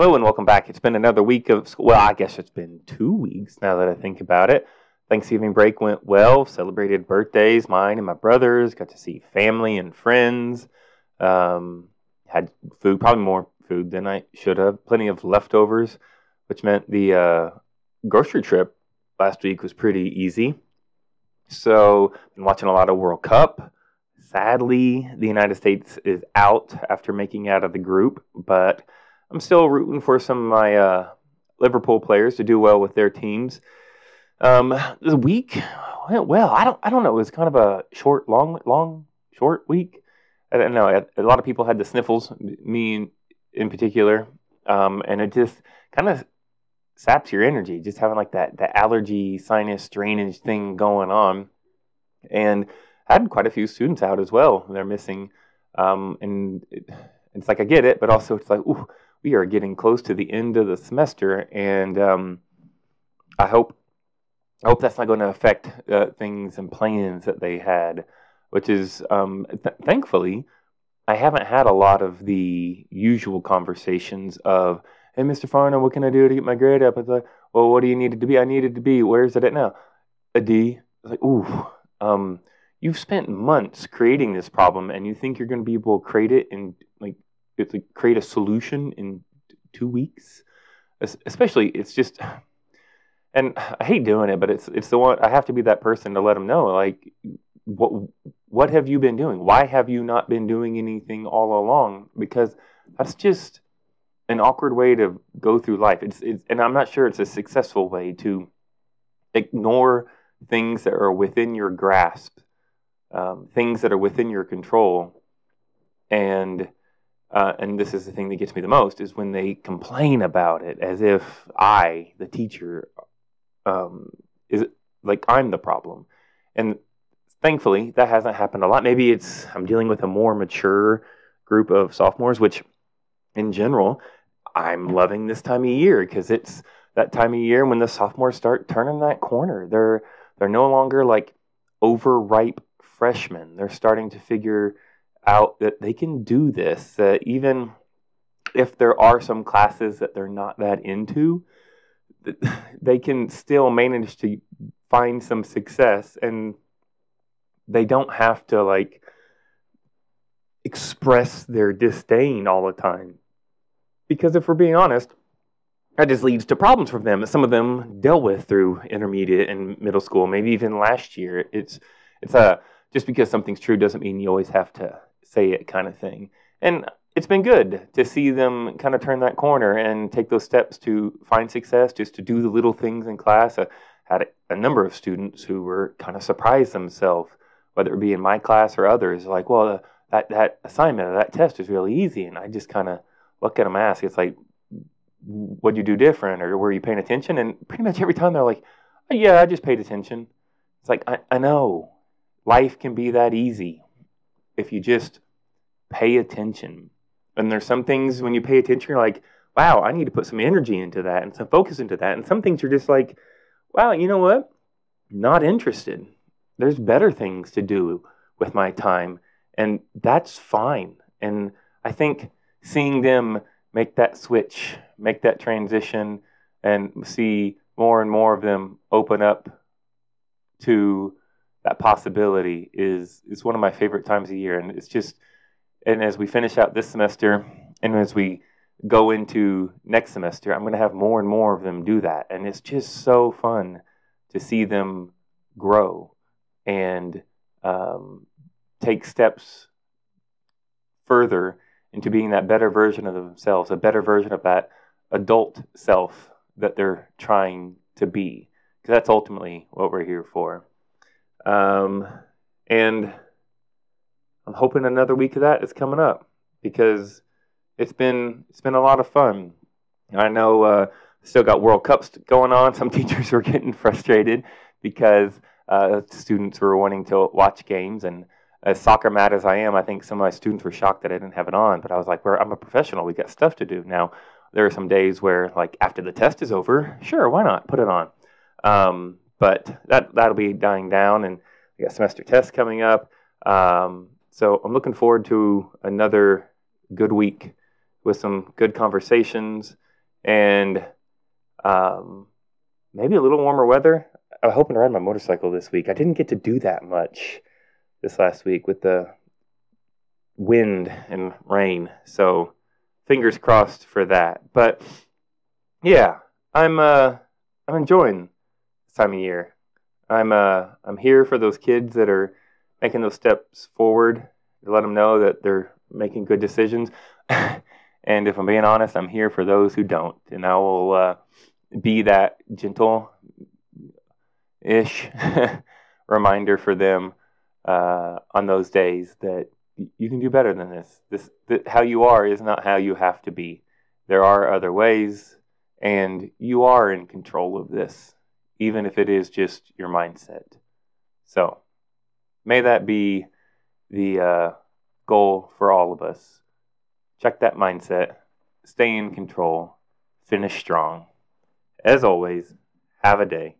Hello and welcome back. It's been another week of school. Well, I guess it's been two weeks now that I think about it. Thanksgiving break went well. Celebrated birthdays, mine and my brothers. Got to see family and friends. Um, had food, probably more food than I should have. Plenty of leftovers, which meant the uh, grocery trip last week was pretty easy. So, been watching a lot of World Cup. Sadly, the United States is out after making out of the group, but I'm still rooting for some of my uh, Liverpool players to do well with their teams. Um, the week went well. I don't. I don't know. It was kind of a short, long, long, short week. I don't know. A lot of people had the sniffles. Me in, in particular, um, and it just kind of saps your energy. Just having like that that allergy, sinus drainage thing going on, and I had quite a few students out as well. They're missing, um, and it, it's like I get it, but also it's like, ooh, we are getting close to the end of the semester, and um, I hope I hope that's not going to affect uh, things and plans that they had, which is um, th- thankfully, I haven't had a lot of the usual conversations of, hey, Mr. Farnham, what can I do to get my grade up? It's like, well, what do you need it to be? I needed to be. Where is it at now? A D. It's like, ooh, um, you've spent months creating this problem, and you think you're going to be able to create it in like create a solution in two weeks? Especially, it's just and I hate doing it, but it's it's the one I have to be that person to let them know like what what have you been doing? Why have you not been doing anything all along? Because that's just an awkward way to go through life. It's, it's and I'm not sure it's a successful way to ignore things that are within your grasp, um, things that are within your control, and uh, and this is the thing that gets me the most is when they complain about it as if I, the teacher, um, is like I'm the problem. And thankfully, that hasn't happened a lot. Maybe it's I'm dealing with a more mature group of sophomores, which in general, I'm loving this time of year because it's that time of year when the sophomores start turning that corner. They're they're no longer like overripe freshmen. They're starting to figure out that they can do this. That even if there are some classes that they're not that into, they can still manage to find some success and they don't have to like express their disdain all the time. Because if we're being honest, that just leads to problems for them. Some of them dealt with through intermediate and middle school, maybe even last year. It's it's a just because something's true doesn't mean you always have to say it kind of thing. And it's been good to see them kind of turn that corner and take those steps to find success, just to do the little things in class. I had a, number of students who were kind of surprised themselves, whether it be in my class or others, like, well, uh, that, that assignment or that test is really easy. And I just kind of look at them and ask, it's like, what'd you do different or were you paying attention? And pretty much every time they're like, oh, yeah, I just paid attention. It's like, I, I know life can be that easy if you just pay attention and there's some things when you pay attention, you're like, wow, I need to put some energy into that and some focus into that. And some things you're just like, wow, you know what? Not interested. There's better things to do with my time. And that's fine. And I think seeing them make that switch, make that transition, and see more and more of them open up to that possibility is is one of my favorite times of year. And it's just and as we finish out this semester and as we go into next semester, I'm going to have more and more of them do that. And it's just so fun to see them grow and um, take steps further into being that better version of themselves, a better version of that adult self that they're trying to be. Because that's ultimately what we're here for. Um, and I'm hoping another week of that is coming up because it's been it's been a lot of fun. I know uh, still got World Cups going on. Some teachers were getting frustrated because uh, students were wanting to watch games and as soccer mad as I am, I think some of my students were shocked that I didn't have it on. But I was like, well, I'm a professional. We got stuff to do. Now, there are some days where, like, after the test is over, sure, why not? Put it on. Um, but that, that'll be dying down. And we got semester tests coming up. Um, so I'm looking forward to another good week with some good conversations and um, maybe a little warmer weather. I was hoping to ride my motorcycle this week. I didn't get to do that much this last week with the wind and rain. So fingers crossed for that. But yeah, I'm uh I'm enjoying time of year. I'm uh I'm here for those kids that are making those steps forward to let them know that they're making good decisions. and if I'm being honest, I'm here for those who don't, and I will uh, be that gentle ish reminder for them uh, on those days that you can do better than this. This that how you are is not how you have to be. There are other ways, and you are in control of this, even if it is just your mindset. So, may that be the uh, goal for all of us. Check that mindset, stay in control, finish strong. As always, have a day.